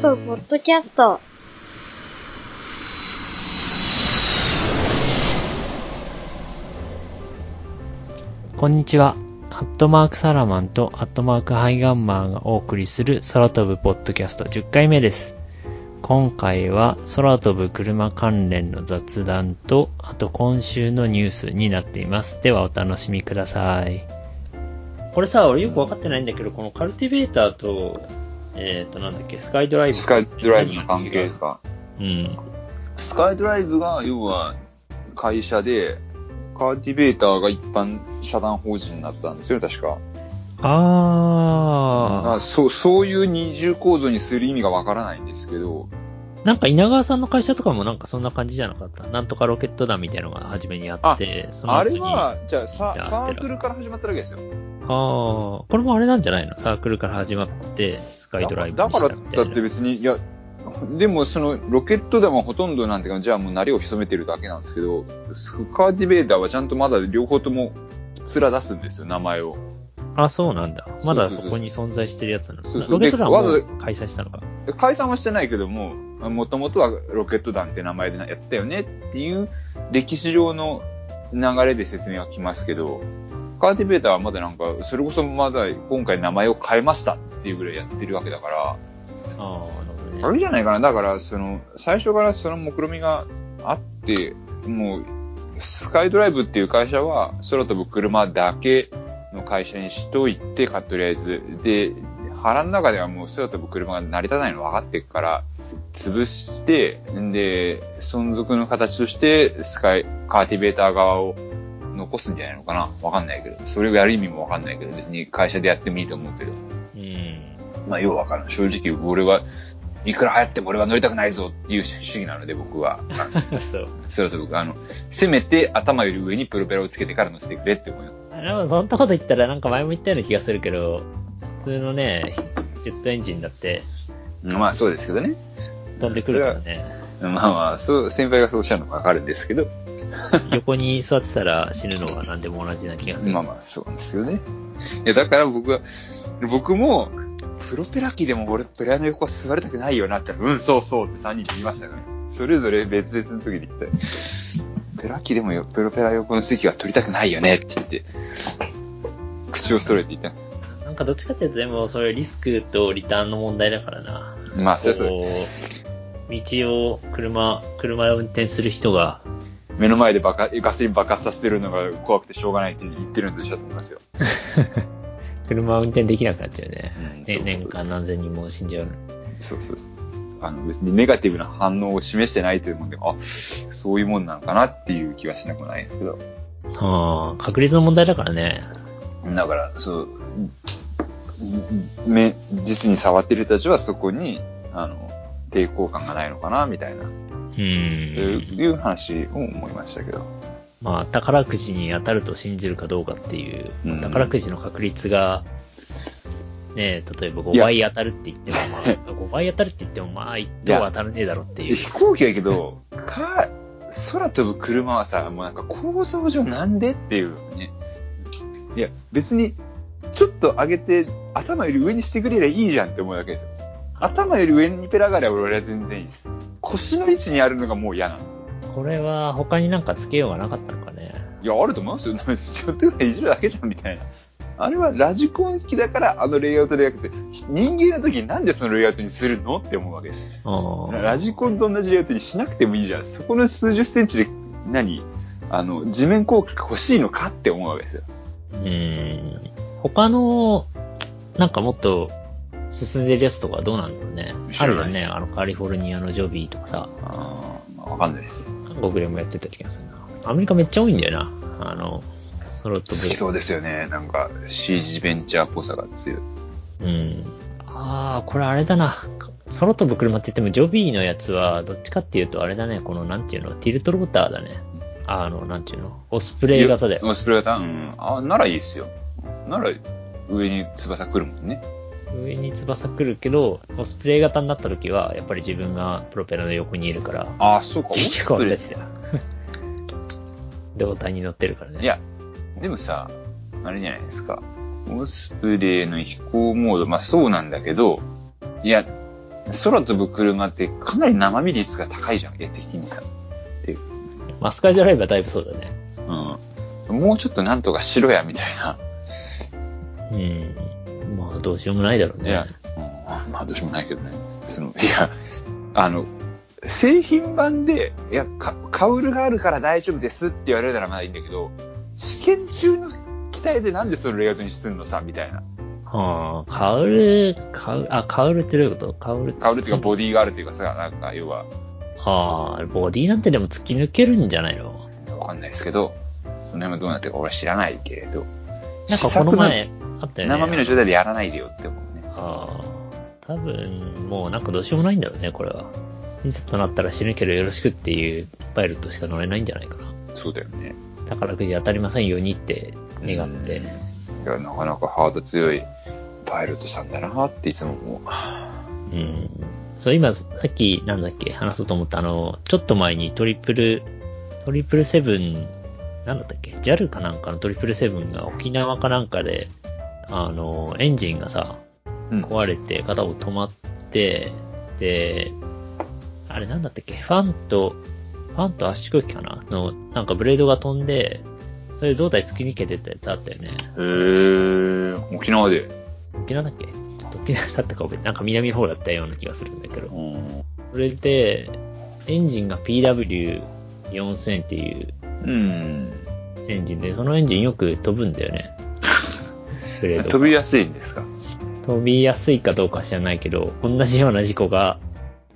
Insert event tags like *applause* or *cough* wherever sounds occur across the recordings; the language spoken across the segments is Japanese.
とポッドキャスト。こんにちは。アットマークサラマンとアットマークハイガンマーがお送りする空飛ぶポッドキャスト10回目です。今回は空飛ぶ車関連の雑談と、あと今週のニュースになっています。ではお楽しみください。これさ、俺よくわかってないんだけど、このカルティベーターと、えっ、と、なんだっけ、スカイドライブ。スカイドライブの関係ですか？うん。スカイドライブが、要は、会社で、カーティベーターが一般社団法人になったんですよ、確か。ああそう、そういう二重構造にする意味がわからないんですけど、ー。なんか稲川さんの会社とかもなんかそんな感じじゃなかった？なんとかロケット団みたいなのが初めにあって、そのあれは、じゃあサ、サークルから始まったわけですよ。ああ、これもあれなんじゃないの？サークルから始まって、スカイドライブだから。だって別に、いや、でもそのロケット弾はほとんどなんていうか、じゃあもう鳴りを潜めてるだけなんですけど、カーティベーターはちゃんとまだ両方とも面出すんですよ、名前を。あ、そうなんだ。まだそこに存在してるやつなのそうそうロケット団もでわざ開催したのか。解散はしてないけども、もともとはロケット団って名前でやったよねっていう歴史上の流れで説明は来ますけど、カーティベーターはまだなんか、それこそまだ今回名前を変えましたっていうぐらいやってるわけだから、あ。あれじゃないかな。だから、その、最初からその目論みがあって、もう、スカイドライブっていう会社は、空飛ぶ車だけの会社にしといて、かとりあえず。で、腹の中ではもう空飛ぶ車が成り立たないの分かってるから、潰して、で、存続の形として、スカイ、カーティベーター側を残すんじゃないのかなわかんないけど。それをやる意味もわかんないけど、別に会社でやってもいいと思うけど。うん。まあ、ようわからん。正直、俺はいくら流行っても俺は乗りたくないぞっていう主義なので、僕は。*laughs* そう。それと僕、あの、せめて頭より上にプロペラをつけてから乗せてくれって思うよ。あでもそんなこと言ったらなんか前も言ったような気がするけど、普通のね、ジェットエンジンだってまあ、そうですけどね。飛んでくるからね。まあまあ、そう、先輩がそうおっしゃるのがわかるんですけど、*laughs* 横に座ってたら死ぬのは何でも同じな気がする。まあまあ、そうですよね。いや、だから僕は、僕も、プロペラ機でも俺、プレイヤーの横は座りたくないよなってうん、そうそうって3人で言いましたよね。それぞれ別々の時に言って、プロペラ機でもよプロペラ横の席は取りたくないよねって言って、口を揃えて言った。かどっちかっていうとでもそれリスクとリターンの問題だからな。まあ、それぞれ、こう道を車、車を運転する人が、目の前でバカガソリン爆発させてるのが怖くてしょうがないって言ってるんでしょと思いますよ。*laughs* 車を運転できなくなっちゃうね。うんね年間何千人も死んじゃうの。そうそうそう。あの、別にネガティブな反応を示してないというもんで、あ、そういうもんなのかなっていう気はしなくもないですけど。はあ、確率の問題だからね。だから、そう、め、実に触ってる人たちはそこに、あの、抵抗感がないのかな、みたいな、う。いうん話を思いましたけど。まあ、宝くじに当たると信じるかどうかっていう、うん宝くじの確率が、ね例えばい5や倍当たるって言っても、まあ、*laughs* 5倍当たるって言っても、まあ、1等は当たるねえだろっていう。飛行機はいいけど、か、空飛ぶ車はさ、もうなんか構造上なんでっていうね。いや、別に、ちょっと上げて、頭より上にしてくれりゃいいじゃんって思うわけですよ。頭より上にペラがりゃ俺は全然いいです。腰の位置にあるのがもう嫌なんですよ。これは他になんかつけようがなかったのかね。いや、あると思いますよ。ちょっとぐらいいじるだけじゃん、みたいな。あれはラジコン機だからあのレイアウトでやってて、人間の時になんでそのレイアウトにするのって思うわけです。ラジコンと同じレイアウトにしなくてもいいじゃん。そこの数十センチで何あの、地面効果が欲しいのかって思うわけですよ。うん。他の、なんかもっと進んでるやつとかどうなんだろうね。知あるよね。あのカリフォルニアのジョビーとかさ、ああわかんないです。韓国でもやってた気がするな。アメリカめっちゃ多いんだよな。あの、ソロと好きそうですよね。なんか CG ベンチャーっぽさが強い。うん。ああ、これあれだな。ソロ飛ぶ車って言っても、ジョビーのやつは、どっちかっていうと、あれだね、この、なんていうの、ティルトローターだね。あの、なんていうの、オスプレイ型だよ。オスプレイ型？うん。あ、ならいいっすよ。なら上に翼来るもんね。上に翼来るけど、オスプレイ型になった時は、やっぱり自分がプロペラの横にいるから、ああ、そうか。オ結スプレイ局同じだよ。*laughs* 胴体に乗ってるからね。いや、でもさ、あれじゃないですか。オスプレイの飛行モード、まあそうなんだけど、いや、空飛ぶ車ってかなり生身率が高いじゃん、絵的にさ。マスカイドライブはだいぶそうだね。うん。もうちょっとなんとかしろや、みたいな。うん。まあ、どうしようもないだろうね。いや、うん、まあどうしようもないけどね。その、いや、あの、製品版で、いや、か、カウルがあるから大丈夫ですって言われたらまだいいんだけど、試験中の機体でなんでそれレイアウトにすんのさ、みたいな。はあ、カウル、カウル、あ、カウルってどういうこと？カウルカウルっていうかボディがあるっていうかさ、なんか、要は、ああ、ボディなんてでも突き抜けるんじゃないの？わかんないですけど、その辺もどうなってるか俺は知らないけれど。なんかこの前あったよね。生身の状態でやらないでよって思うね。ああ、多分、もうなんかどうしようもないんだろうね、これは。いざとなったら死ぬけどよろしくっていうパイロットしか乗れないんじゃないかな。そうだよね。宝くじ当たりませんようにって願って。いや、なかなかハード強いパイロットさんだなっていつも思う。うん。そう、今、さっき、なんだっけ、話そうと思ったあの、ちょっと前にトリプル、トリプルセブン、なんだったっけ ?JAL かなんかのトリプルセブンが沖縄かなんかで、あの、エンジンがさ、うん。壊れて片方止まって、で、あれなんだったっけ？ファンと、ファンと圧縮機かな？の、なんかブレードが飛んで、それで胴体突き抜けてたやつあったよね。へー、沖縄で。沖縄だっけ？ちょっと沖縄だったかなんか南の方だったような気がするんだけど。うん。それで、エンジンが PW4000 っていううん。エンジンで、そのエンジンよく飛ぶんだよね。飛びやすいんですか？飛びやすいかどうかは知らないけど、同じような事故が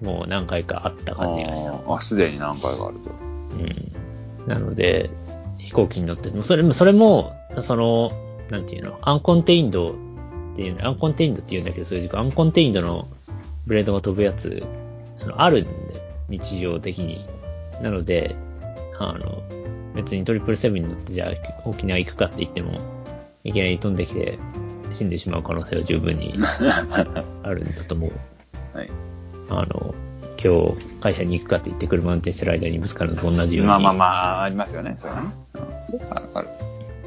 もう何回かあった感じがした。あすでに何回かあると。うん。なので、飛行機に乗って、それも、それも、その、なんていうの、アンコンテインドっていうの、アンコンテインドって言うんだけど、そういう事故、アンコンテインドのブレードが飛ぶやつ、あのあるんで、日常的に。なので、あの、別にトリプルセブンに乗ってじゃあ沖縄行くかって言っても、いきなり飛んできて死んでしまう可能性は十分に *laughs* あるんだと思う。はい。あの、今日会社に行くかって言って車運転してる間にぶつかるのと同じように。まあまあまあ、ありますよね、それはね。うん、そうか、わかる。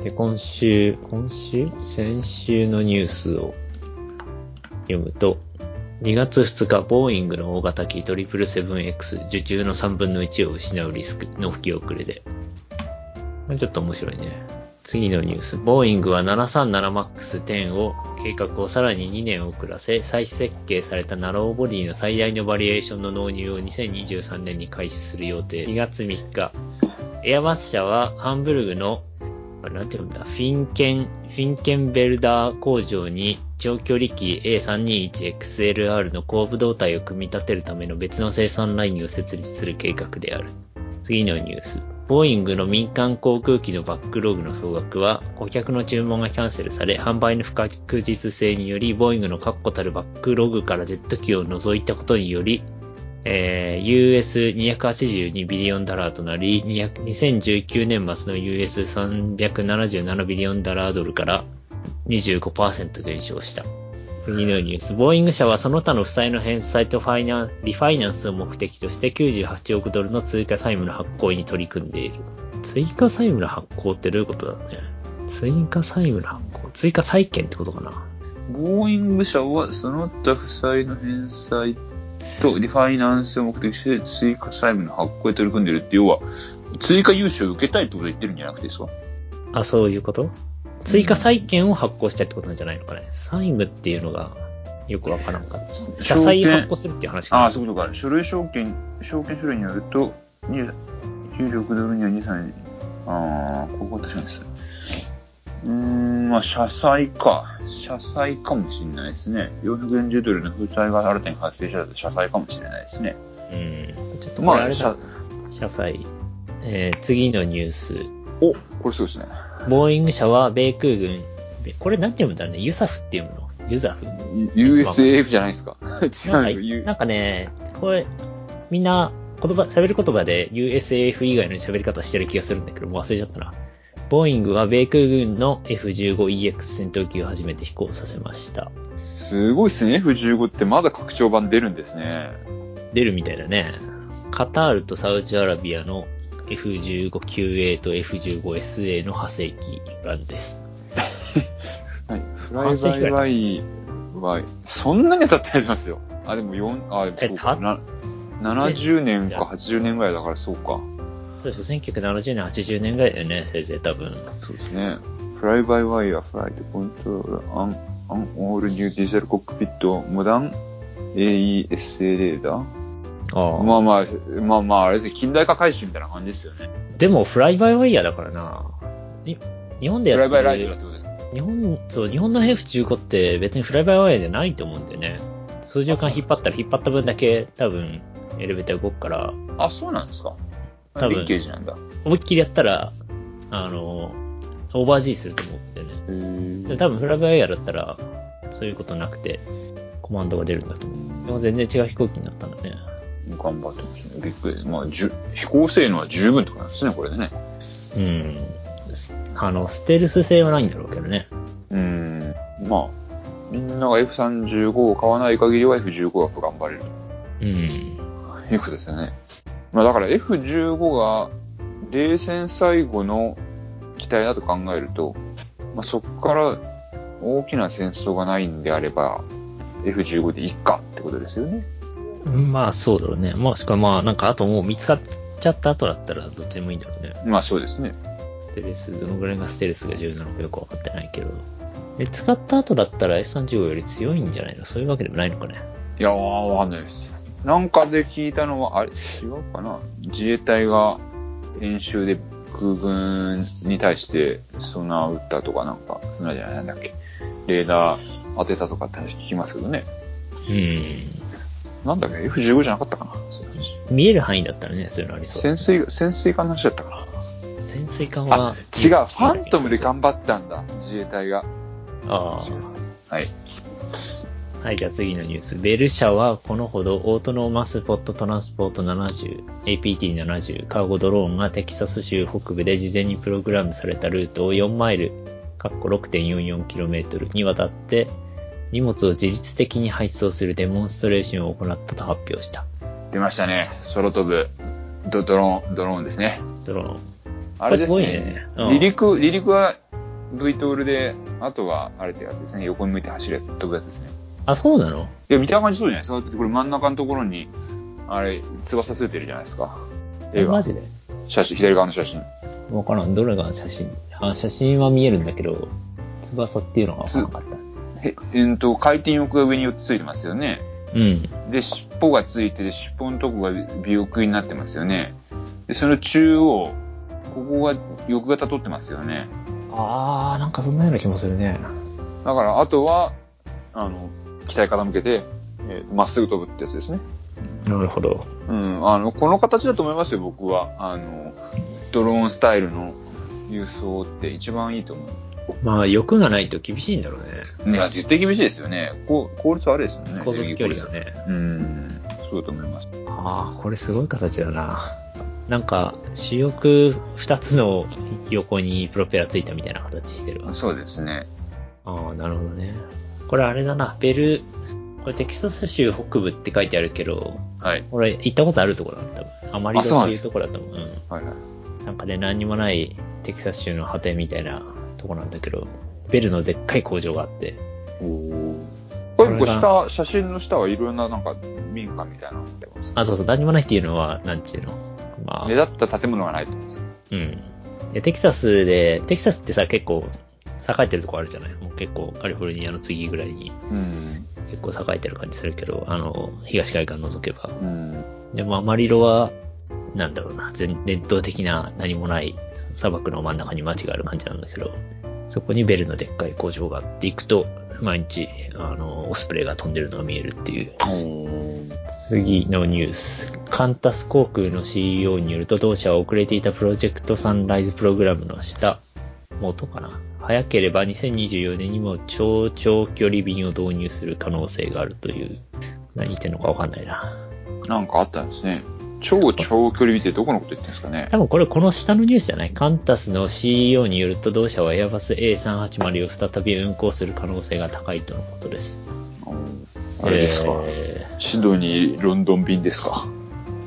で、今週、今週？先週のニュースを読むと、2月2日、ボーイングの大型機 777X 受注の3分の1を失うリスクの吹き遅れで。ちょっと面白いね。次のニュース。ボーイングは 737MAX10 を計画をさらに2年遅らせ、再設計されたナローボディの最大のバリエーションの納入を2023年に開始する予定。2月3日、エアバス社はハンブルグのなんて言うんだ、フィンケン、フィンケンベルダー工場に長距離機 A321XLR の後部胴体を組み立てるための別の生産ラインを設立する計画である。次のニュース。ボーイングの民間航空機のバックログの総額は、顧客の注文がキャンセルされ、販売の不確実性により、ボーイングの確固たるバックログからジェット機を除いたことにより、えー US282 billion dollar となり、200 2019年末の US377 ビリオンダラードルから25%減少した。次のニュース。ボーイング社はその他の負債の返済とファイナンリファイナンスを目的として98億ドルの追加債務の発行に取り組んでいる。追加債務の発行ってどういうことだろうね。追加債務の発行追加債権ってことかなボーイング社はその他負債の返済とリファイナンスを目的として追加債務の発行に取り組んでるって、要は、追加融資を受けたいってことを言ってるんじゃなくてですか？あ、そういうこと？追加債権を発行したいってことなんじゃないのかね。債務っていうのがよくわからんかった。社債発行するっていう話かな。ああ、そういうことか。書類証券、証券書類によると、に96ドルには2歳、ああ、ここ確かにです。うーん、まあ、社債か。社債かもしれないですね。440ドルの負債が新たに発生したら社債かもしれないですね。うん。ちょっとまあ、社、社債。えー、次のニュース。お、これすごいですね。ボーイング社は米空軍、これなんて読むんだろうね。ユサフって読むの？ユザフ？USAF じゃないですか。なん *laughs* 違かうなんかね、これ、みんな言葉、喋る言葉で USAF 以外の喋り方してる気がするんだけど、もう忘れちゃったな。ボーイングは米空軍の F15EX 戦闘機を初めて飛行させました。すごいですね。F15 ってまだ拡張版出るんですね。出るみたいだね。カタールとサウジアラビアの F15QA と F15SA の派生機欄です。*laughs* はい。フライバイバイは、そんなに当たってないと思いますよ。あ、でも4、あ、そうえか。な70年か80年ぐらいだからそうか。そうです。1970年、80年ぐらいだよね、せいぜい多分。そうですね。Fly by Wire Flight Control on, on All New Digital Cockpit モダン AESA レーダーああ。まあまあ、まあまあ、あれですね、近代化改修みたいな感じですよね。でも、フライバイワイヤーだからな。い日本でフライバイラやってるイトだってことですか？日本、そう、日本の F15 って別にフライバイワイヤーじゃないと思うんだよね。操縦桿引っ張ったら引っ張った分だけ多分エレベーター動くから、あ、そうなんですか多分。思いっきりやったら、あの、オーバー G すると思うんだよね。多分フライバイワイヤーだったら、そういうことなくて、コマンドが出るんだと思う。でも全然違う飛行機になったんだね。頑張ってますね。びっくり。まあ、じゅ飛行性能は十分ってことなんですね、これでね。うん。あの、ステルス性はないんだろうけどね。うん。まあ、みんなが F35 を買わない限りは F15 が頑張れるうん。ということですよね。まあだから F15 が冷戦最後の機体だと考えると、まあそこから大きな戦争がないんであれば、F15 でいいかってことですよね。まあそうだろうね。もしくはまあなんかあともう見つかっちゃった後だったらどっちでもいいんだろうね。まあそうですね。ステレス、どのぐらいがステレスが重要なのかよくわかってないけど。で、使った後だったら F35 より強いんじゃないの？そういうわけでもないのかね。いやー、わかんないです。なんかで聞いたのは、あれ、違うかな？自衛隊が演習で空軍に対してソナー撃ったとかなんか、ソナーじゃないなんだっけ？レーダー当てたとかって話聞きますけどね。うん。なんだっけ ?F15 じゃなかったかな見える範囲だったらね、そういうのありそう。潜水、潜水艦の話だったかな潜水艦あは。、違う。ファントムで頑張ったんだ。自衛隊が。あはい。あ。はい、じゃあ次のニュース。ベル社はこのほどオートノーマスポットトランスポート70、APT70 カーゴドローンがテキサス州北部で事前にプログラムされたルートを4マイル、かっこ 6.44km にわたって荷物を自律的に配送するデモンストレーションを行ったと発表した。出ましたね。空飛ぶドドローン、ドローンですね。ドローン。あれですこれすごいねね。うん離陸、離陸は V トールで、あとはあれってやつですね。横に向いて走るやつ、飛ぶやつですね。あ、そうなの？いや、見た感じそうじゃないですか。だってこれ真ん中のところに、あれ、翼ついてるじゃないですか。映画。マジで？写真、左側の写真。わからん。どれが写真？あ、写真は見えるんだけど、翼っていうのがわからなかった。へえーと、回転翼が上に4つついてますよね。うん。で、尻尾がついてて、尻尾のとこが尾翼になってますよね。で、その中央、ここが翼型取ってますよね。あー、なんかそんなような気もするね。だから、あとは、あの、機体傾けて、えーまっすぐ飛ぶってやつですね。なるほど。うん、あの、この形だと思いますよ、僕は。あの、ドローンスタイルの輸送って一番いいと思う。まあ、欲がないと厳しいんだろうね。いや、絶対厳しいですよね。こう効率悪いですよね。高速距離がね。うん、そうだと思います。ああ、これすごい形だな。なんか、主翼二つの横にプロペラついたみたいな形してるわ。そうですね。ああ、なるほどね。これあれだな、ベル、これテキサス州北部って書いてあるけど、はい。これ行ったことあるところだ多分。アマリあそういうところだと思う。うん。はいはい。なんかね、何にもないテキサス州の果てみたいなとこなんだけど、ベルのでっかい工場があって、これ、ここれが下、写真の下はいろんななんか民家みたいなのってます？あ、そうそう、何にもないっていうのは、なんちゅうの？まあ目、立った建物がないってこと。うん。で、テキサスで、テキサスってさ、結構、栄えてるとこあるじゃない？もう結構、カリフォルニアの次ぐらいに、うん。結構栄えてる感じするけど、あの、東海岸除けば。うん。でも、アマリロは、なんだろうな、全伝統的な何もない砂漠の真ん中に街がある感じなんだけど、そこにベルのでっかい工場があって行くと、毎日、あの、オスプレイが飛んでるのが見えるっていう。次のニュース。カンタス航空の CEO によると、同社は遅れていたプロジェクトサンライズプログラムの下、元かな早ければ2024年にも超長距離便を導入する可能性があるという。何言ってんのかわかんないな。なんかあったんですね。超長距離見てどこのこと言ってんですかね？多分これこの下のニュースじゃない？カンタスの CEO によると同社はエアバス A380 を再び運航する可能性が高いとのことです。あれですか？えシドニー、ロンドン便ですか？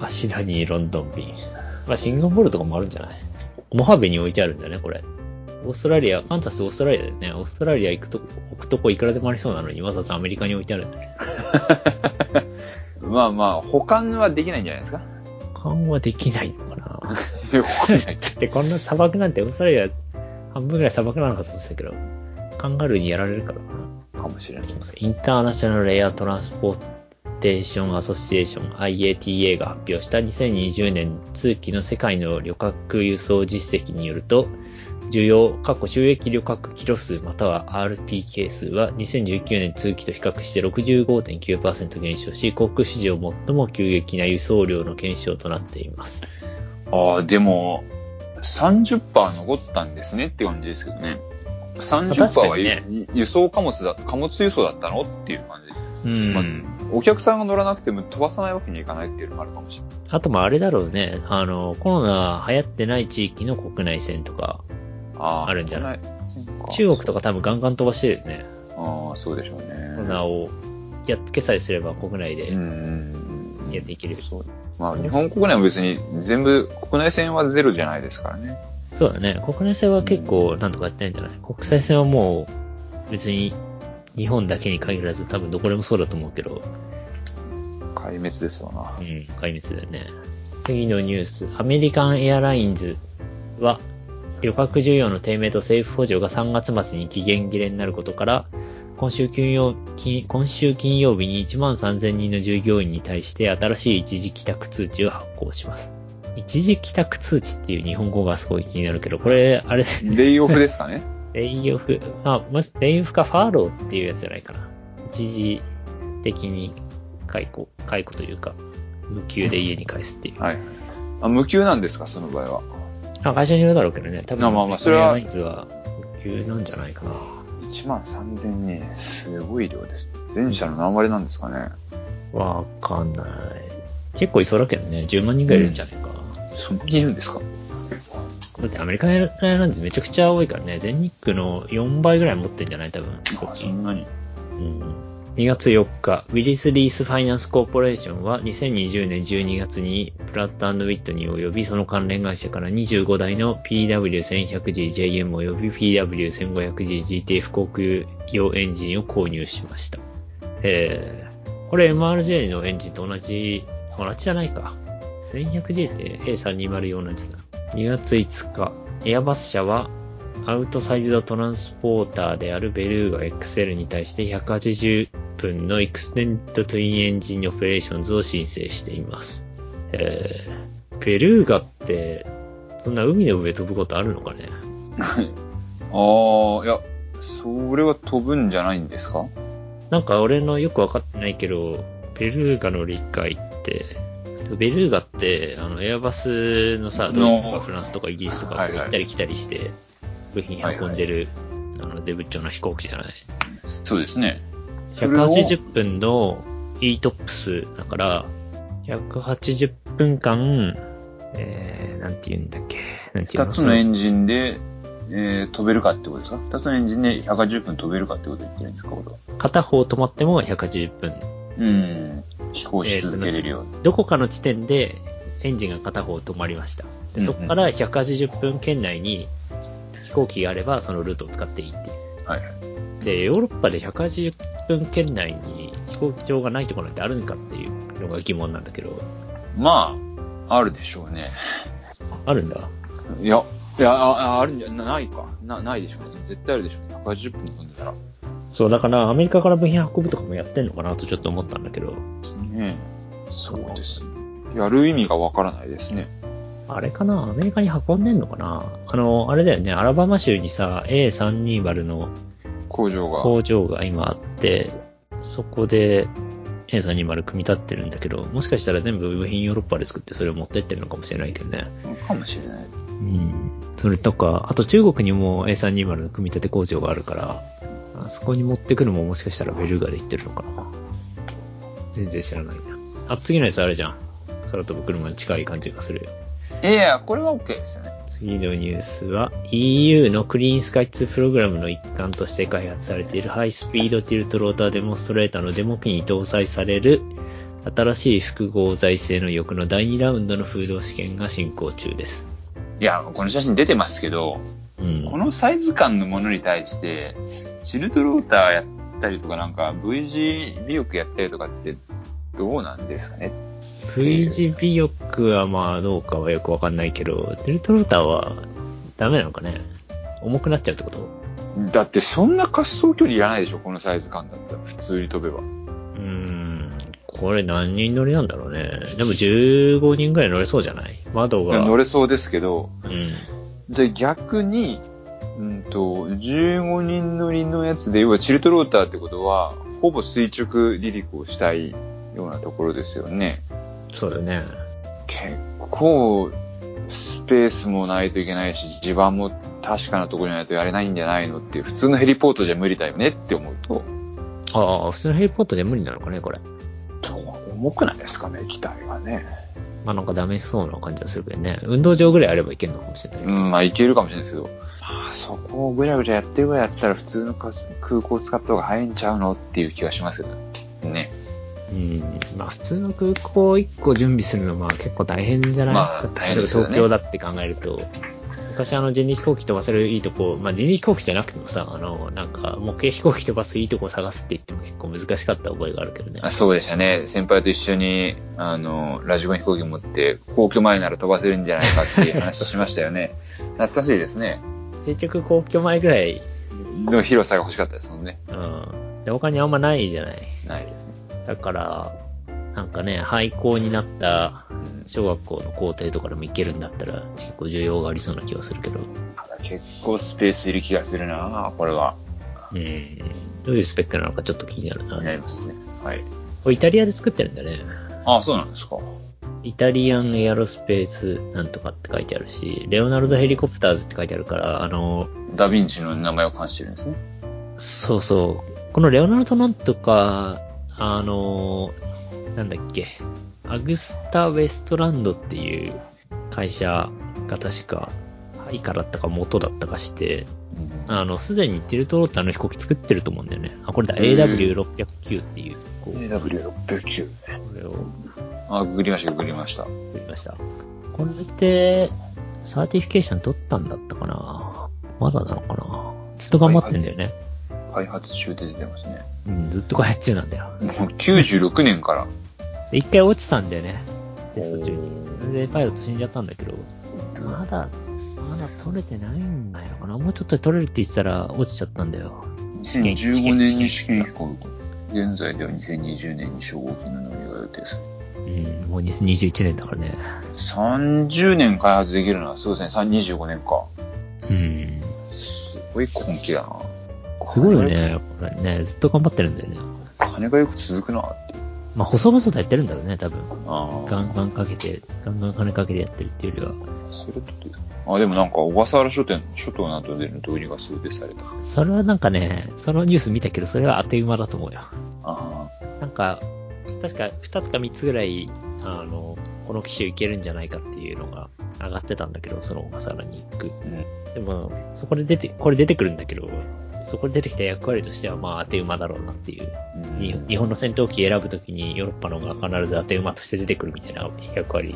ー、シダニー、ロンドン便。まあ、シンガポールとかもあるんじゃない？モハベに置いてあるんだね、これ。オーストラリア、カンタスオーストラリアだよね。オーストラリア行くとこ、置くとこいくらでもありそうなのに、わざわざアメリカに置いてあるんだね。*laughs* まあまあ、保管はできないんじゃないですか？緩和できないのかな *laughs* だってこんな砂漠なんてオーストラリア半分ぐらい砂漠なのかと思ってたけど、カンガルーにやられるからかかもしれない。な。インターナショナルエアトランスポーテーションアソシエーション IATA が発表した2020年通期の世界の旅客輸送実績によると、需要、過去収益旅客キロ数または RPK 数は2019年通期と比較して65.9%減少し、航空史上最も急激な輸送量の減少となっています。ああ、でも、30%残ったんですねって感じですけどね。30%はゆ、確か輸送貨物だ、貨物輸送だったのっていう感じです。うんまあお客さんが乗らなくても飛ばさないわけにいかないっていうのもあるかもしれない。あと、まあ、あれだろうね。あの、コロナ流行ってない地域の国内線とか、ああるんじゃない？い中国とか多分ガンガン飛ばしてるよね。ああ、そうでしょうね。コロナをやっつけさえすれば国内で。やっていける。そう。まあ、日本国内は別に全部、国内線はゼロじゃないですからね。そうだね。国内線は結構なんとかやってないんじゃない？国際線はもう別に日本だけに限らず多分どこでもそうだと思うけど、壊滅ですわなう。ん、壊滅だよね。次のニュース。アメリカンエアラインズは旅客需要の低迷と政府補助が3月末に期限切れになることから、今週金曜金今週金曜日に1万3000人の従業員に対して新しい一時帰宅通知を発行します。一時帰宅通知っていう日本語がすごい気になるけど、これ、あれ、レイオフですかね？*laughs* レイオフ、あ、まず、レイオフかファーローっていうやつじゃないかな。一時的に解雇、解雇というか、無給で家に返すっていう。はい。あ、無給なんですか、その場合は。あ会社によるだろうけどね、多分、まあまあまあそれはエアライはなんじゃないかな。1万3000人、すごい量です。全社の何割なんですかね。わかんない。結構いそうだけどね、10万人ぐらいいるんじゃないか。そんなにいるんですか？だってアメリカのエアラインズめちゃくちゃ多いからね、全日空の4倍ぐらい持ってんじゃない？多分、そんなに。うん2月4日、ウィリス・リース・ファイナンス・コーポレーションは2020年12月にプラットウィットに及びその関連会社から25台の PW1100G-JM 及び PW1500G GTF 航空用エンジンを購入しました。えー、これ MRJ のエンジンと同じ、同じじゃないか。1100G って A320 用のやつだ。2月5日、エアバス社は outsized transporter であるベルーガ XL に対して180分の extended twin engine operations を申請しています。えー、ベルーガって、そんな海の上飛ぶことあるのかね？*laughs* ああ、いや、それは飛ぶんじゃないんですか？なんか俺のよくわかってないけど、ベルーガの理解って、ベルーガって、あの、エアバスのさ、ドイツとかフランスとかイギリスとか行ったり来たりして、部品運んでる、あの、デブッチョな飛行機じゃない。そうですね。それを180分の ETOPS だから、180分間、えー、なんて言うんだっけ、なんて言う二つのエンンジンで、えー飛べるかってことですか？二つのエンジンで180分飛べるかってことを言ってるんですか。片方止まっても180分。うん。飛行し続けれるように。どこかの地点でエンジンが片方止まりました。でそこから180分圏内に飛行機があればそのルートを使っていいっていう。はい。で、ヨーロッパで180分圏内に飛行機場がないところってあるのかっていうのが疑問なんだけど、まあ、あるでしょうね。あるんだ。いや、いや、あああるんじゃ、なないか。な、ないでしょうね。絶対あるでしょうね。180分飛んでたら。そう、だからアメリカから部品運ぶとかもやってんのかなとちょっと思ったんだけど、ねそうです。やる意味がわからないですね。あれかな？アメリカに運んでんのかな？あの、あれだよね、アラバマ州にさ、A320 の工場が。工場が今あって、そこで A320 組み立ってるんだけど、もしかしたら全部部品ヨーロッパで作ってそれを持ってってるのかもしれないけどね。かもしれない。うん。それとか、あと中国にも A320 の組み立て工場があるから、あそこに持ってくるのももしかしたらベルガで行ってるのかな。全然知らないな。あ、次のやつあれじゃん。空飛ぶ車に近い感じがする。いやいや、これは OK ですよね。次のニュースは EU のクリーンスカイ2プログラムの一環として開発されているハイスピードティルトローターデモンストレーターのデモ機に搭載される新しい複合財政の翼の第2ラウンドの風洞試験が進行中です。いや、この写真出てますけど、うん。このサイズ感のものに対して、チルトローターやったりとかなんか V 字尾翼やったりとかって、どうなんですかね？V 字尾翼はまあどうかはよくわかんないけど、デルトローターはダメなのかね？重くなっちゃうってこと？だってそんな滑走距離いらないでしょ、このサイズ感だったら。普通に飛べば。うーん、これ何人乗りなんだろうね。でも15人ぐらい乗れそうじゃない？窓が。乗れそうですけど、うん。じゃあ逆に、うんと、15人乗りのやつで、要はチルトローターってことは、ほぼ垂直離陸をしたいようなところですよね。そうだね。結構、スペースもないといけないし、地盤も確かなところにないとやれないんじゃないのっていう、普通のヘリポートじゃ無理だよねって思うと、ああ、普通のヘリポットで無理なのかね、これ。重くないですかね、機体がね。まあなんかダメそうな感じはするけどね。運動場ぐらいあればいけるのかもしれない。うん、まあいけるかもしれないですけど、まあそこをぐちゃぐちゃやってるぐらいやったら普通の空空港使った方が早いんちゃうのっていう気がしますけどね。うん。まあ普通の空港1個準備するのまあ結構大変じゃない？まあ大変ですよね東京だって考えると、昔あの人力飛行機飛ばせるいいとこ、まあ人力飛行機じゃなくてもさ、あの、なんか模型飛行機飛ばすいいとこ探すって言っても結構難しかった覚えがあるけどね。あそうでしたね。先輩と一緒に、あの、ラジコン飛行機持って、皇居前なら飛ばせるんじゃないかっていう話をしましたよね。*laughs* 懐かしいですね。結局皇居前ぐらい、の広さが欲しかったですもんね。うん。で、他にあんまないじゃない？ないですね。だから、なんかね、廃校になったうん小学校の校庭とかでも行けるんだったら結構需要がありそうな気がするけど。結構スペースいる気がするなこれは。うん。どういうスペックなのかちょっと気になるな。なりますね。はい。これイタリアで作ってるんだね。ああ、そうなんですか。イタリアンエアロスペースなんとかって書いてあるし、レオナルドヘリコプターズって書いてあるから、あの、ダヴィンチの名前を冠してるんですね。そうそう。このレオナルドなんとか、あの、なんだっけ、アグスタ・ウェストランドっていう会社が確か、イカだったか元だったかして、あの、すでにティルトローターの飛行機作ってると思うんだよね。あ、これだ、へー AW609 っていう、こう、AW609。これをあ、ググりました、ググりました。作りました。これって、 certification 取ったんだったかなまだなのかなずっと頑張ってんだよね。開発中で出てますね。うん、ずっと開発中なんだよ。もう96年から。で一回落ちたんだよね。テスト中に。でパイロット死んじゃったんだけど、まだ、まだ取れてないんだよかな。もうちょっとで取れるって言ってたら落ちちゃったんだよ。2015年に試験飛行。現在では2020年に初号機の乗りが予定されうん、もう2021年だからね。30年開発できるのはそうですね、25年か。うん。すごい根気だな。すごいよね。これね、ずっと頑張ってるんだよね。金がよく続くなって。まあ、細々とやってるんだろうね、多分。あガンガンかけて、ガンガン金かけてやってるっていうよりは。それとあ、でもなんか小笠原諸島諸島などでの導入が想定された。それはなんかね、そのニュース見たけど、それは当て馬だと思うよ。あなんか、確か2つか3つぐらい、あの、この機種いけるんじゃないかっていうのが上がってたんだけど、その小笠原に行く。あ、うん。でも、そこで出て、これ出てくるんだけど、そこで出てきた役割としては、まあ当て馬だろうなっていう。に日本の戦闘機選ぶときにヨーロッパの方が必ず当て馬として出てくるみたいな役割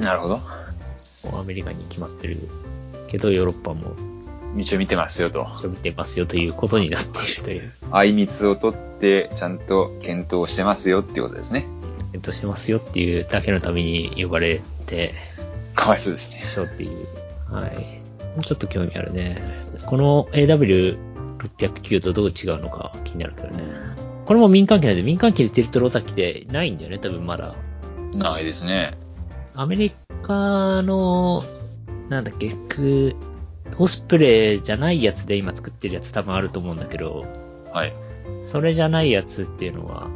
なるほど。をアメリカに決まってるけど、ヨーロッパも道を見てますよと。一応見てますよということになっているという、あいみつを取って、ちゃんと検討してますよっていうことですね。えっとしてますよっていうだけのために呼ばれて、かわいそうですね。しょっていう。はい。ちょっと興味あるね。この AW609 とどう違うのか気になるけどね。これも民間機なんで、民間機でティルトローター機ってないんだよね、多分まだ。ないですね。アメリカの、なんだっけ、クオスプレイじゃないやつで今作ってるやつ多分あると思うんだけど、はい。それじゃないやつっていうのは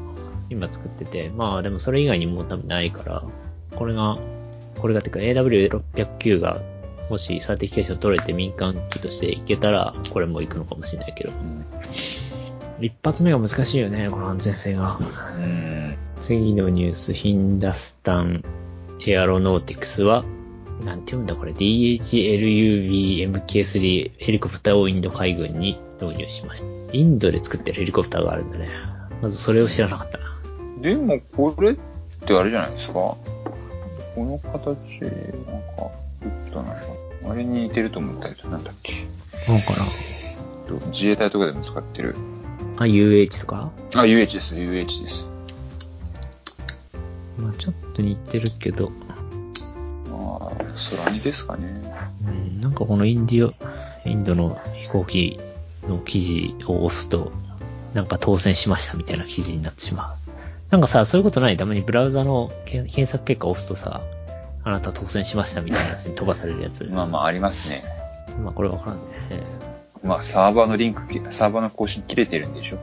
今作ってて、まあでもそれ以外にもう多分ないから、これが、これがてか AW609 がもし certification 取れて民間機としていけたら、これも行くのかもしれないけど。一発目が難しいよね、この安全性が。うん。次のニュース、 Hindustan Aeronautics は、なんて読んだこれ、 DHRUV MK3 ヘリコプターをインド海軍に導入しました。インドで作ってるヘリコプターがあるんだね。まずそれを知らなかったな。でも、これってあれじゃないですか？この形、なんか、ちょっとなんか、あれに似てると思ったやつなんだっけ？なんかなと自衛隊とかでも使ってる。あ、UH とか？あ、UH です、UH です。まあちょっと似てるけど、まあ、空似ですかね。うん、なんかこのインディオ、インドの飛行機の記事を押すと、なんか当選しましたみたいな記事になってしまう。なんかさ、そういうことない？たまにブラウザのけ検索結果を押すとさ、あなた当選しましたみたいなやつに飛ばされるやつ。まあまあ、ありますね。まあこれわからんね。えまあ、サーバーのリンクき、サーバーの更新切れてるんでしょ。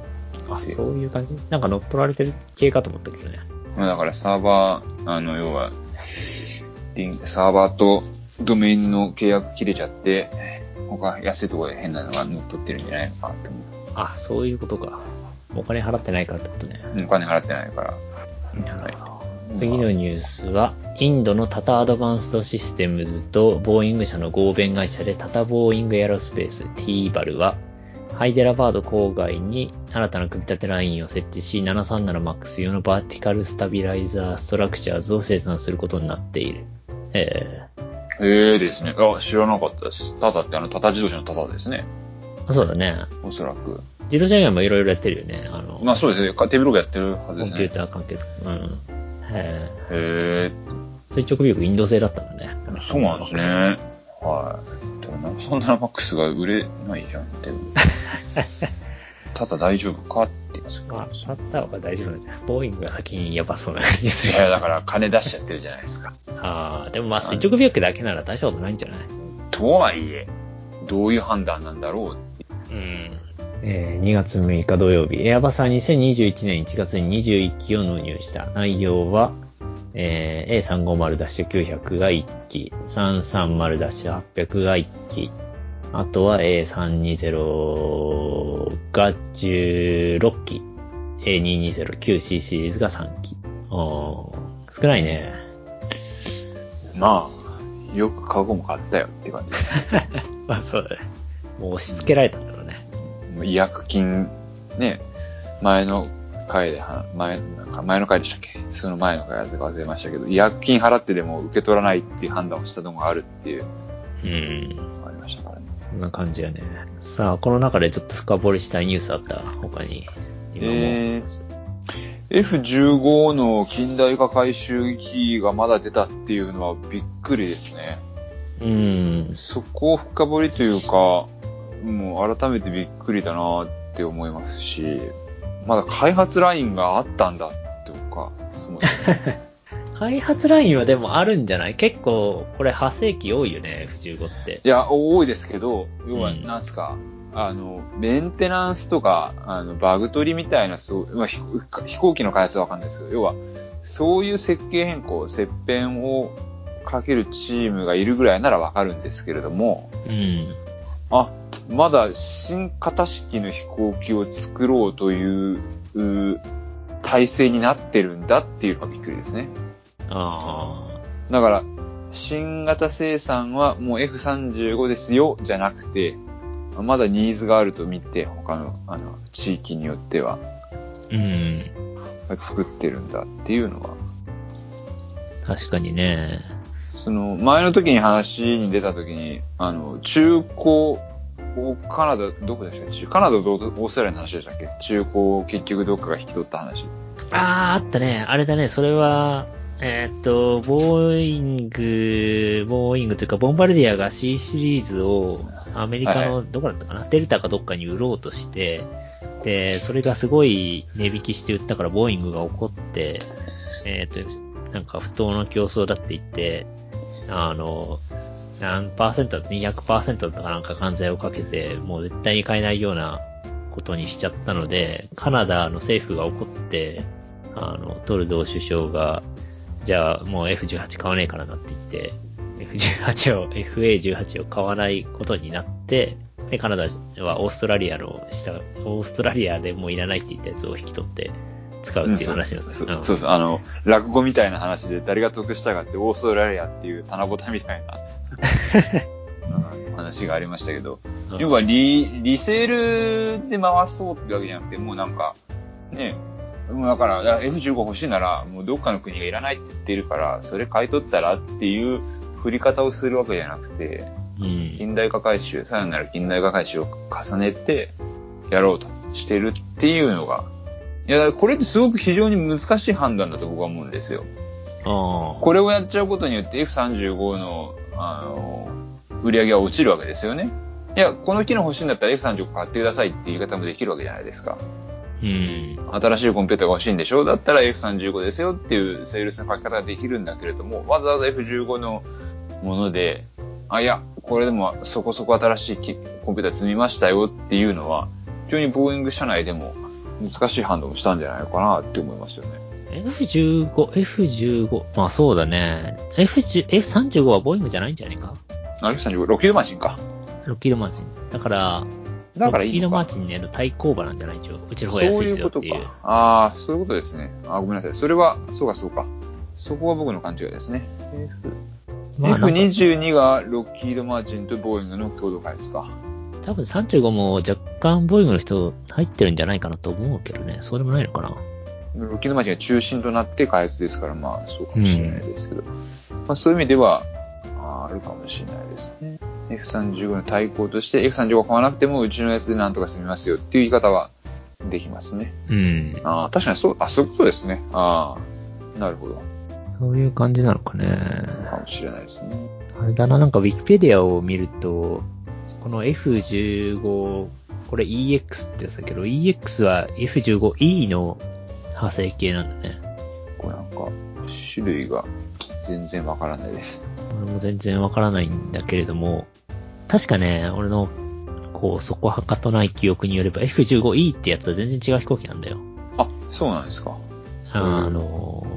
ーあ、そういう感じ？なんか乗っ取られてる系かと思ったけどね。まあだからサーバー、あの、要は、リンサーバーとドメインの契約切れちゃって、他安いところで変なのが乗っ取ってるんじゃないのかなと思あ、そういうことか。お金払ってないからってことね。う。お金払ってないから。なるほど。次のニュースは、インドのタタアドバンストシステムズとボーイング社の合弁会社でタタボーイングエアロスペース T バルは、ハイデラバード郊外に新たな組み立てラインを設置し、737MAX 用のバーティカルスタビライザーストラクチャーズを生産することになっている。えええですね。あ、知らなかったです。タタってあの、タタ自動車のタタですね。ー、そうだね。おそらく。自動車以外もいろいろやってるよね。あの、まあそうですね。手ブログやってるはずコンですね。ピューター関係とか。うん。えー垂直尾翼インド製だったんだね。そうなんですね。はい。でもな、そんなマックスが売れないじゃんって。*laughs* タタ大丈夫かって言いますまあ、シャッタ大丈夫なんじゃん。ボーイングが先にやばそうな感じする。いや、だから金出しちゃってるじゃないですか。ああ、でもまあ、垂直尾翼だけなら大したことないんじゃない？とはいえ、どういう判断なんだろうって。うん。えー2月6日土曜日、エアバスは2021年1月に21機を納入した。内容は、えー A350-900 が1機、330-800が1機、あとは A320 が16機、A2209C シリーズが3機。おー少ないね。まあ、よくカゴも買ったよって感じです。*laughs* まあそうだね。もう押し付けられたんだ違約金、ね、前の回では、前、なんか前の回でしたっけ？その前の回だったか忘れましたけど、違約金払ってでも受け取らないっていう判断をしたのがあるっていううん。ありましたからね。そんな感じやね。さあ、この中でちょっと深掘りしたいニュースあった？他に。今も。えー、F15 の近代化回収機がまだ出たっていうのはびっくりですね。うん。そこを深掘りというか、もう改めてびっくりだなって思いますし、まだ開発ラインがあったんだとか、*laughs* そもそも。開発ラインはでもあるんじゃない？結構、これ派生機多いよね、F15 って。いや、多いですけど、要は、うんなんすか、あの、メンテナンスとか、あの、バグ取りみたいな、そう、まあ、ひ飛行機の開発はわかんないですけど、要は、そういう設計変更、切片をかけるチームがいるぐらいならわかるんですけれども、うん。あ、まだ新型式の飛行機を作ろうという、う体制になってるんだっていうのがびっくりですね。あだから、新型生産はもう F35 ですよ、じゃなくて、まだニーズがあると見て、他の、あの、地域によっては、あ。うん。作ってるんだっていうのは、確かにね。その、前の時に話に出た時に、あの、中古をカナダ、どこでしたっけ？中カナダとオーストラリアの話でしたっけ？中古を結局どっかが引き取った話。ああ、あったね。あれだね。それは、えーっと、ボーイング、ボーイングというか、ボンバルディアが C シリーズをアメリカはいの、どこだったかな、デルタかどっかに売ろうとして、で、それがすごい値引きして売ったから、ボーイングが怒って、えーっと、なんか不当な競争だって言って、あの、何パーセントだった？200%だったかなんか関税をかけて、もう絶対に買えないようなことにしちゃったので、カナダの政府が怒って、あの、トルドー首相が、じゃあもう F18 買わねえからなって言って、F18 を、FA18 を買わないことになって、で、カナダはオーストラリアの下、オーストラリアでもういらないって言ったやつを引き取って使うっていう話なんですそうそうそう、あの、落語みたいな話で誰が得したかってオーストラリアっていう棚ぼたみたいなうん *laughs* 話がありましたけど、うん要はリ、リセールで回そうってわけじゃなくて、もうなんか、ね、もうだから F15 欲しいなら、もうどっかの国がいらないって言ってるから、それ買い取ったらっていう振り方をするわけじゃなくて、うん。近代化回収、さらなる近代化回収を重ねてやろうとしてるっていうのが、いや、これってすごく非常に難しい判断だと僕は思うんですよ。これをやっちゃうことによって F35 の、あの、売り上げは落ちるわけですよね。いや、この機能欲しいんだったら F35 買ってくださいって言い方もできるわけじゃないですか。うん。新しいコンピューターが欲しいんでしょ？だったら F35 ですよっていうセールスの書き方ができるんだけれども、わざわざ F15 のもので、あ、いや、これでもそこそこ新しいきコンピューター積みましたよっていうのは、非常にボーイング社内でも難しい判断をしたんじゃないのかなって思いますよね。F15、F15、まあそうだね。F10 F35 はボーイングじゃないんじゃないか？あ F35、ロッキードマシンか。ロッキードマーチン。だから、だからいいロッキードマー。チンねの対抗馬なんじゃない？一応。うちの方が安いですよっていう。そういうことか。ああ、そういうことですね。あーごめんなさい。それは、そうかそうか。そこは僕の勘違いですね。まあなんか F22 がロッキードマーチンとボーイングの共同開発か。多分35も若干ボーイングの人入ってるんじゃないかなと思うけどね。そうでもないのかな。ロッキードマーチンが中心となって開発ですから、まあそうかもしれないですけど。まあそういう意味では、あるかもしれないですね。F35 の対抗として F35 を買わなくてもうちのやつでなんとか済みますよっていう言い方はできますね。うん。ああ、確かにそう、あ、そういうことですね。ああ、なるほど。そういう感じなのかね。かもしれないですね。あれだな、なんか Wikipedia を見ると、この F15、これ EX ってやつだけど、EX は F15E の派生系なんだね。これなんか、種類が全然わからないです。俺も全然わからないんだけれども、確かね、俺の、こう、そこはかとない記憶によれば F15E ってやつは全然違う飛行機なんだよ。あ、そうなんですか。あの、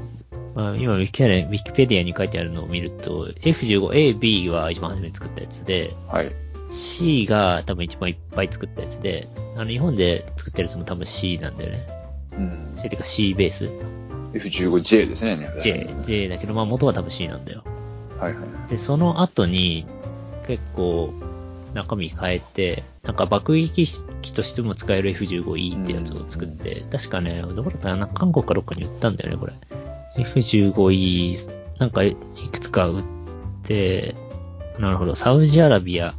まあ、今ウィキペディアウィキペディアに書いてあるのを見ると、F15A、B は一番初めに作ったやつで、はい。C が多分一番いっぱい作ったやつで、あの日本で作ったやつも多分 C なんだよね。うん。C ってか C ベース F15J ですね。?J、J だけど、まあ元は多分 C なんだよ。はいはい。で、その後に、結構、中身変えて、なんか爆撃機としても使える F15E ってやつを作って、確かね、どこだったかな韓国かどっかに売ったんだよね、これ。F15E、なんかいくつか売って、なるほど、サウジアラビア、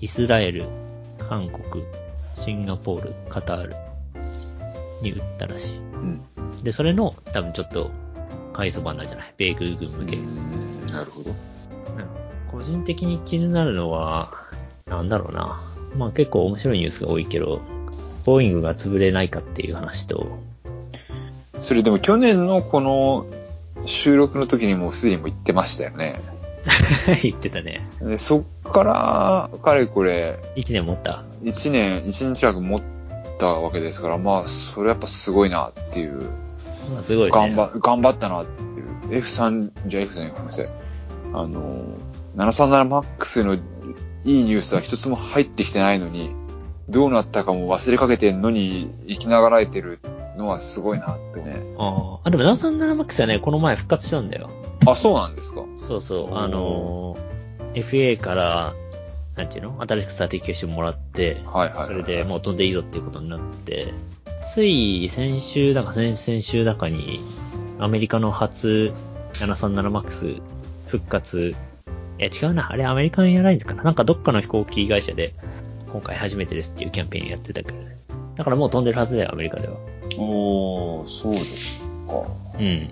イスラエル、韓国、シンガポール、カタールに売ったらしうん。い。で、それの多分ちょっと改装版なんじゃない？米空軍向け。うんなるほど。個人的に気になるのは、なんだろうな。まあ結構面白いニュースが多いけど、ボーイングが潰れないかっていう話と、それでも去年のこの収録の時にもうすでにも言ってましたよね。*laughs* 言ってたね。でそっから、かれこれ、1年持った？1年、1年近く持ったわけですから、まあ、それやっぱすごいなっていう。まあすごいね。頑張、頑張ったなっていう。F3、じゃあ F じゃないごめんなさい。あの、737MAX のいいニュースは一つも入ってきてないのに、どうなったかも忘れかけてんのに、生きながらえてるのはすごいなってね。ああ。あ、でも 737MAX はね、この前復活したんだよ。あ、そうなんですか。そうそう。あのー FAA から、なんていうの？新しく certification もらって、はいはいはい。それでもう飛んでいいぞっていうことになって、つい先週だか先々週だかに、アメリカの初 737MAX 復活、いや違うな、あれ American Airlines かな？なんかどっかの飛行機会社で、今回初めてですっていうキャンペーンやってたけどね。だからもう飛んでるはずだよ、アメリカでは。おー、そうですか。うん。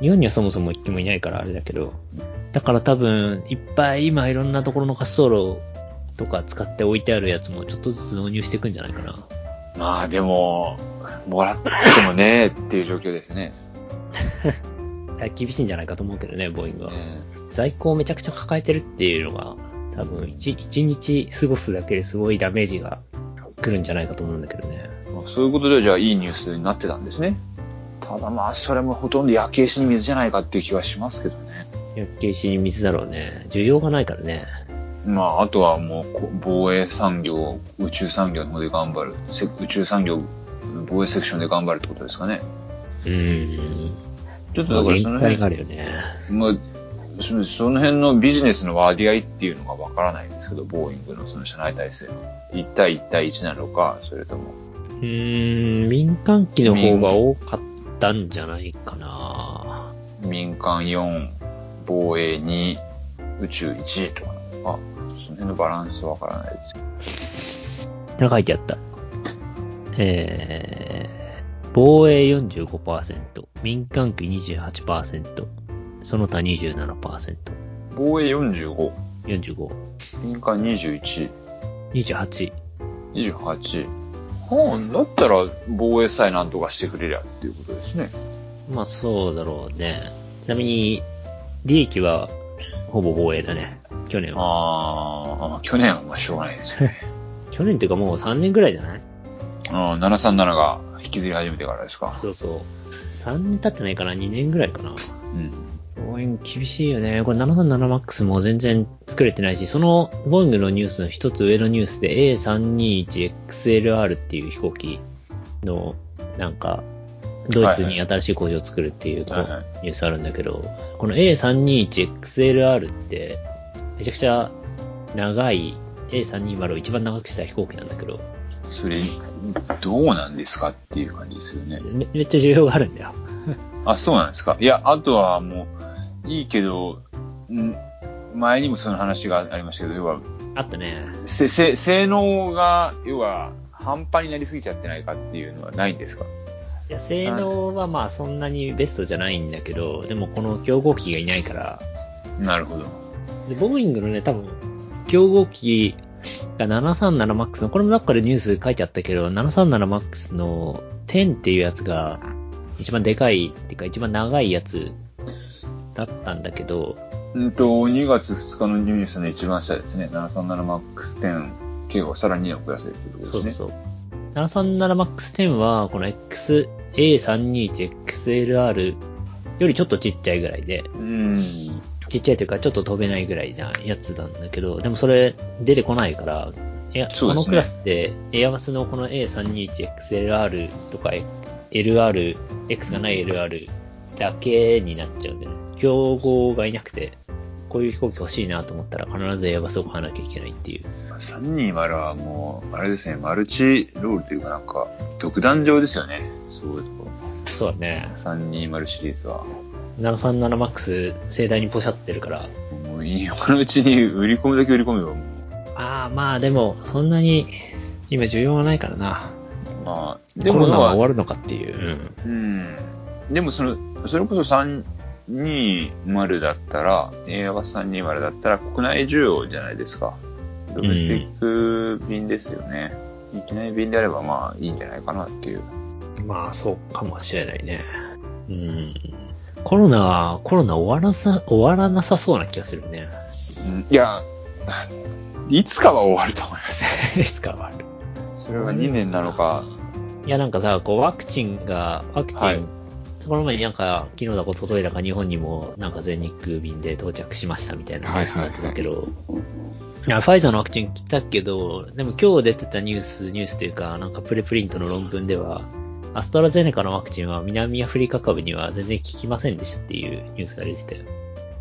日本にはそもそも一機もいないからあれだけど、だから多分、いっぱい今いろんなところの滑走路とか使って置いてあるやつもちょっとずつ導入していくんじゃないかな。まあでも、もらってもね *laughs* っていう状況ですね。*laughs* 厳しいんじゃないかと思うけどね、ボーイングは。うん在庫をめちゃくちゃ抱えてるっていうのが、多分一、一日過ごすだけですごいダメージが来るんじゃないかと思うんだけどね。まあそういうことでじゃあいいニュースになってたんですね。ただまあそれもほとんど焼け石に水じゃないかっていう気はしますけどね。薬系石に水だろうね。需要がないからね。まああとはもうこ防衛産業、宇宙産業の方で頑張る。せ宇宙産業、防衛セクションで頑張るってことですかね。うーん。ちょっとだからその辺があ、るよね。まあ、そその辺のビジネスの割合っていうのがわからないんですけど、ボーイングのその社内体制の。1対1対1なのか、それとも。うーん、民間機の方が多かったんじゃないかな。民間4、防衛2、宇宙1とかなのか、辺のバランスわからないですけど。書いてあった。え防衛45%、民間機28%、その他27%。防衛45、45、民間21、28。28。はあ、だったら防衛さえなんとかしてくれりゃっていうことですね。まあそうだろうね。ちなみに、利益はほぼ防衛だね。去年は。ああ、去年はまあしょうがないですよね。*laughs* 去年っていうかもう3年ぐらいじゃない？ああ、737が引きずり始めてからですか。そうそう。3年経ってないかな ?2 年ぐらいかなうん。ボーイング厳しいよね。これ 737MAX も全然作れてないし、そのボーイングのニュースの一つ上のニュースで A321XLR っていう飛行機の、なんか、ドイツに新しい工場を作るっていうニュースあるんだけど、この A321XLR って、めちゃくちゃ長い A320 を一番長くした飛行機なんだけど、それ、どうなんですかっていう感じですよね。めめっちゃ需要があるんだよ。*laughs* あ、そうなんですか。いや、あとはもう、いいけど、ん前にもその話がありましたけど、要は、あったね。せ、せ、性能が、要は、半端になりすぎちゃってないかっていうのはないんですか？いや、性能はまあそんなにベストじゃないんだけど、でもこの競合機がいないから、なるほど。で、ボーイングのね、多分、競合機が 737MAX の、これもどっかでニュース書いてあったけど、737MAX の10っていうやつが、一番でかい、っていうか一番長いやつだったんだけど、うんと、2月2日のニュースの一番下ですね。737MAX10 計画さらに2をくださいっていうことですね。そうそうそう。737MAX10 は、この X、A321XLR よりちょっとちっちゃいぐらいで、うん。ちっちゃいというか、ちょっと飛べないぐらいなやつなんだけど、でもそれ出てこないから、いや、ねこのクラスって、エアバスのこの A321XLR とか LR、X がない LR だけになっちゃうんでね。競合がいなくて、こういう飛行機欲しいなと思ったら必ずエアバスを買わなきゃいけないっていう。320はもう、あれですね、マルチロールというかなんか、独壇場ですよね。そういうところ。そうだね。320シリーズは。737MAX 盛大にポシャってるから。もう今のうちに売り込むだけ売り込めばもう、ああ、まあでも、そんなに今需要がないからな。まあ、でコもまあ、ロナは終わるのかっていう。うん。うん。でもその、それこそ320だったら、エアバス320だったら国内需要じゃないですか。ドメスティック便ですよね。いきなり便であればまあいいんじゃないかなっていう。まあ、そうかもしれないね。うん。コロナは、コロナ終わらさ、終わらなさそうな気がするね。うんいや、いつかは終わると思います。*laughs* ですか、終わる。それが2年なのか、いや、なんかさ、こう、ワクチンが、ワクチン、はいこの前になんか、昨日だか一昨日だか日本にも、なんか全日空便で到着しましたみたいなニュースになってたけど、いや、ファイザーのワクチン来たけど、でも今日出てたニュース、ニュースというか、なんかプレプリントの論文では、アストラゼネカのワクチンは南アフリカ株には全然効きませんでしたっていうニュースが出てたよ。